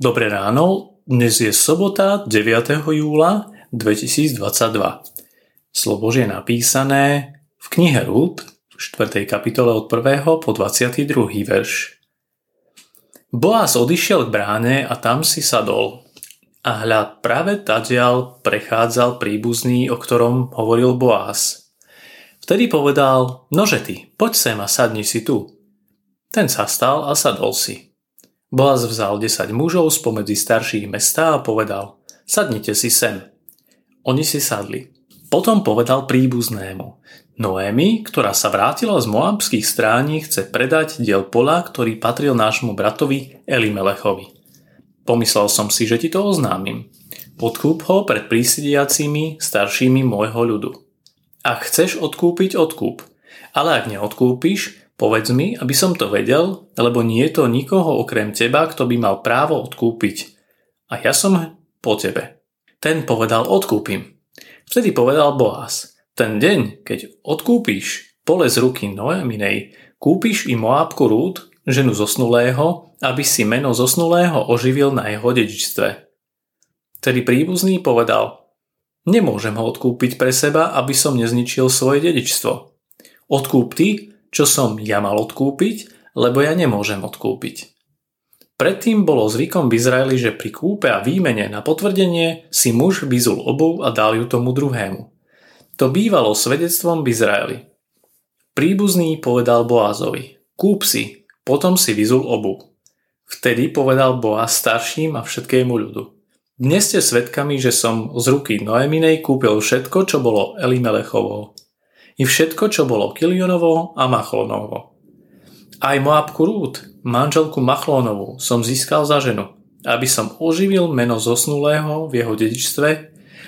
ráno, dnes je sobota 9. júla 2022. Slovo je napísané v knihe Rúd v 4. kapitole od 1. po 22. verš. Boaz odišiel k bráne a tam si sadol. A hľad práve tadiaľ prechádzal príbuzný, o ktorom hovoril Boaz. Vtedy povedal, nože ty, poď sem a sadni si tu. Ten sa stal a sadol si. Boaz vzal 10 mužov spomedzi starších mesta a povedal, sadnite si sem. Oni si sadli. Potom povedal príbuznému, Noémi, ktorá sa vrátila z moabských strání, chce predať diel pola, ktorý patril nášmu bratovi Elimelechovi. Pomyslel som si, že ti to oznámim. Odkúp ho pred prísediacimi staršími môjho ľudu. Ak chceš odkúpiť, odkúp. Ale ak neodkúpiš, Povedz mi, aby som to vedel, lebo nie je to nikoho okrem teba, kto by mal právo odkúpiť. A ja som po tebe. Ten povedal odkúpim. Vtedy povedal Boaz, ten deň, keď odkúpiš pole z ruky Noeminej, kúpiš i Moábku Rúd, ženu zosnulého, aby si meno zosnulého oživil na jeho dedičstve. Tedy príbuzný povedal, nemôžem ho odkúpiť pre seba, aby som nezničil svoje dedičstvo. Odkúp ty, čo som ja mal odkúpiť, lebo ja nemôžem odkúpiť. Predtým bolo zvykom v Izraeli, že pri kúpe a výmene na potvrdenie si muž vyzul obu a dal ju tomu druhému. To bývalo svedectvom v Izraeli. Príbuzný povedal Boázovi, kúp si, potom si vyzul obu. Vtedy povedal Boaz starším a všetkému ľudu. Dnes ste svedkami, že som z ruky Noeminej kúpil všetko, čo bolo Elimelechovo i všetko, čo bolo Kilionovo a Machlónovo. Aj Moabku Rút, manželku Machlónovu, som získal za ženu, aby som oživil meno zosnulého v jeho dedičstve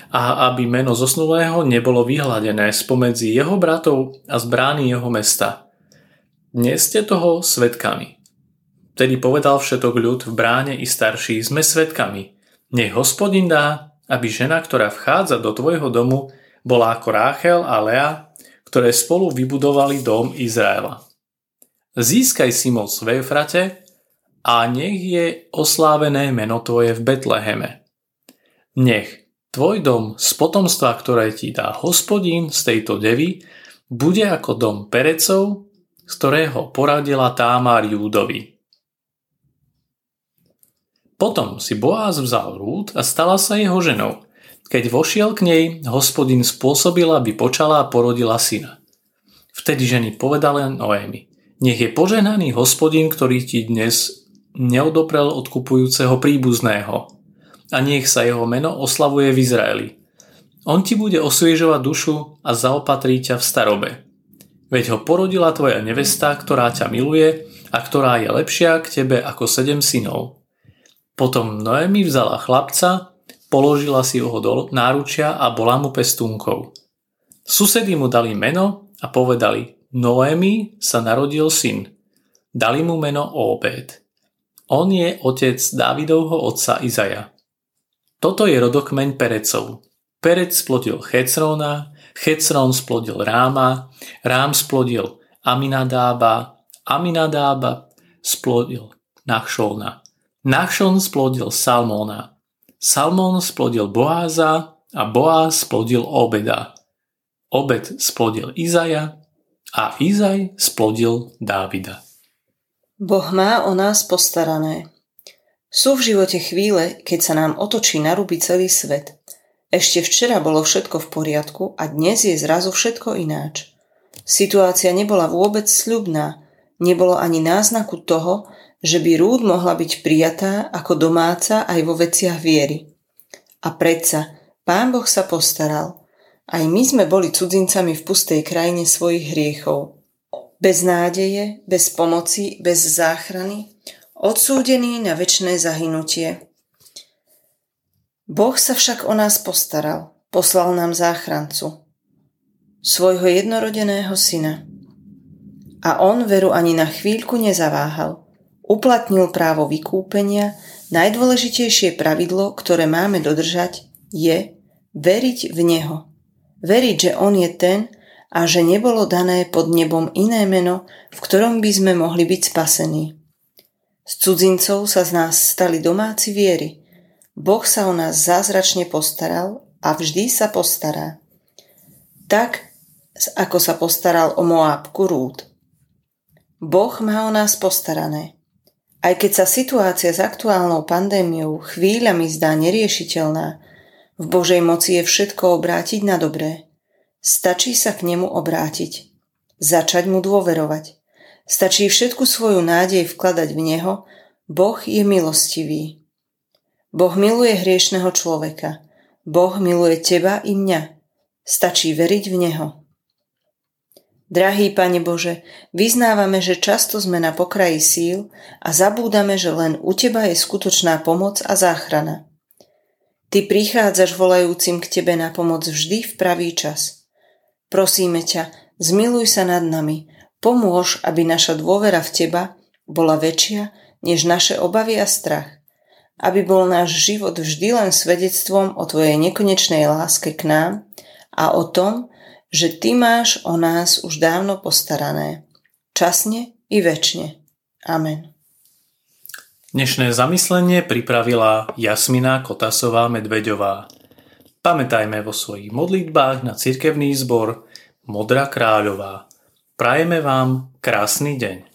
a aby meno zosnulého nebolo vyhľadené spomedzi jeho bratov a z brány jeho mesta. Dnes ste toho svetkami. Tedy povedal všetok ľud v bráne i starší, sme svetkami. Nech hospodin dá, aby žena, ktorá vchádza do tvojho domu, bola ako Ráchel a Lea, ktoré spolu vybudovali dom Izraela. Získaj si moc v Eufrate a nech je oslávené meno tvoje v Betleheme. Nech tvoj dom z potomstva, ktoré ti dá hospodín z tejto devy, bude ako dom Perecov, z ktorého poradila Támar Júdovi. Potom si Boaz vzal rúd a stala sa jeho ženou keď vošiel k nej, hospodin spôsobil, aby počala a porodila syna. Vtedy ženy povedali Noémi, nech je poženaný hospodin, ktorý ti dnes neodoprel od kupujúceho príbuzného a nech sa jeho meno oslavuje v Izraeli. On ti bude osviežovať dušu a zaopatrí ťa v starobe. Veď ho porodila tvoja nevesta, ktorá ťa miluje a ktorá je lepšia k tebe ako sedem synov. Potom Noemi vzala chlapca položila si ho do náručia a bola mu pestúnkou. Susedy mu dali meno a povedali, Noémi sa narodil syn. Dali mu meno Obed. On je otec Dávidovho otca Izaja. Toto je rodokmeň Perecov. Perec splodil Checrona, Checron splodil Ráma, Rám splodil Aminadába, Aminadába splodil Nachšolna. Nachšon splodil Salmóna, Salmon splodil Boáza a Boáz splodil Obeda. Obed splodil Izaja a Izaj splodil Dávida. Boh má o nás postarané. Sú v živote chvíle, keď sa nám otočí na ruby celý svet. Ešte včera bolo všetko v poriadku a dnes je zrazu všetko ináč. Situácia nebola vôbec sľubná, nebolo ani náznaku toho, že by rúd mohla byť prijatá ako domáca aj vo veciach viery. A predsa, Pán Boh sa postaral. Aj my sme boli cudzincami v pustej krajine svojich hriechov. Bez nádeje, bez pomoci, bez záchrany, odsúdení na väčšné zahynutie. Boh sa však o nás postaral, poslal nám záchrancu, svojho jednorodeného syna. A on veru ani na chvíľku nezaváhal uplatnil právo vykúpenia, najdôležitejšie pravidlo, ktoré máme dodržať, je veriť v Neho. Veriť, že On je ten a že nebolo dané pod nebom iné meno, v ktorom by sme mohli byť spasení. Z cudzincov sa z nás stali domáci viery, Boh sa o nás zázračne postaral a vždy sa postará. Tak, ako sa postaral o Moábku Rúd. Boh má o nás postarané. Aj keď sa situácia s aktuálnou pandémiou chvíľami zdá neriešiteľná, v Božej moci je všetko obrátiť na dobré. Stačí sa k nemu obrátiť. Začať mu dôverovať. Stačí všetku svoju nádej vkladať v Neho, Boh je milostivý. Boh miluje hriešného človeka. Boh miluje teba i mňa. Stačí veriť v Neho. Drahý Pane Bože, vyznávame, že často sme na pokraji síl a zabúdame, že len u Teba je skutočná pomoc a záchrana. Ty prichádzaš volajúcim k Tebe na pomoc vždy v pravý čas. Prosíme ťa, zmiluj sa nad nami, pomôž, aby naša dôvera v Teba bola väčšia než naše obavy a strach. Aby bol náš život vždy len svedectvom o Tvojej nekonečnej láske k nám a o tom, že Ty máš o nás už dávno postarané. Časne i väčšine. Amen. Dnešné zamyslenie pripravila Jasmina Kotasová Medveďová. Pamätajme vo svojich modlitbách na cirkevný zbor Modrá kráľová. Prajeme vám krásny deň.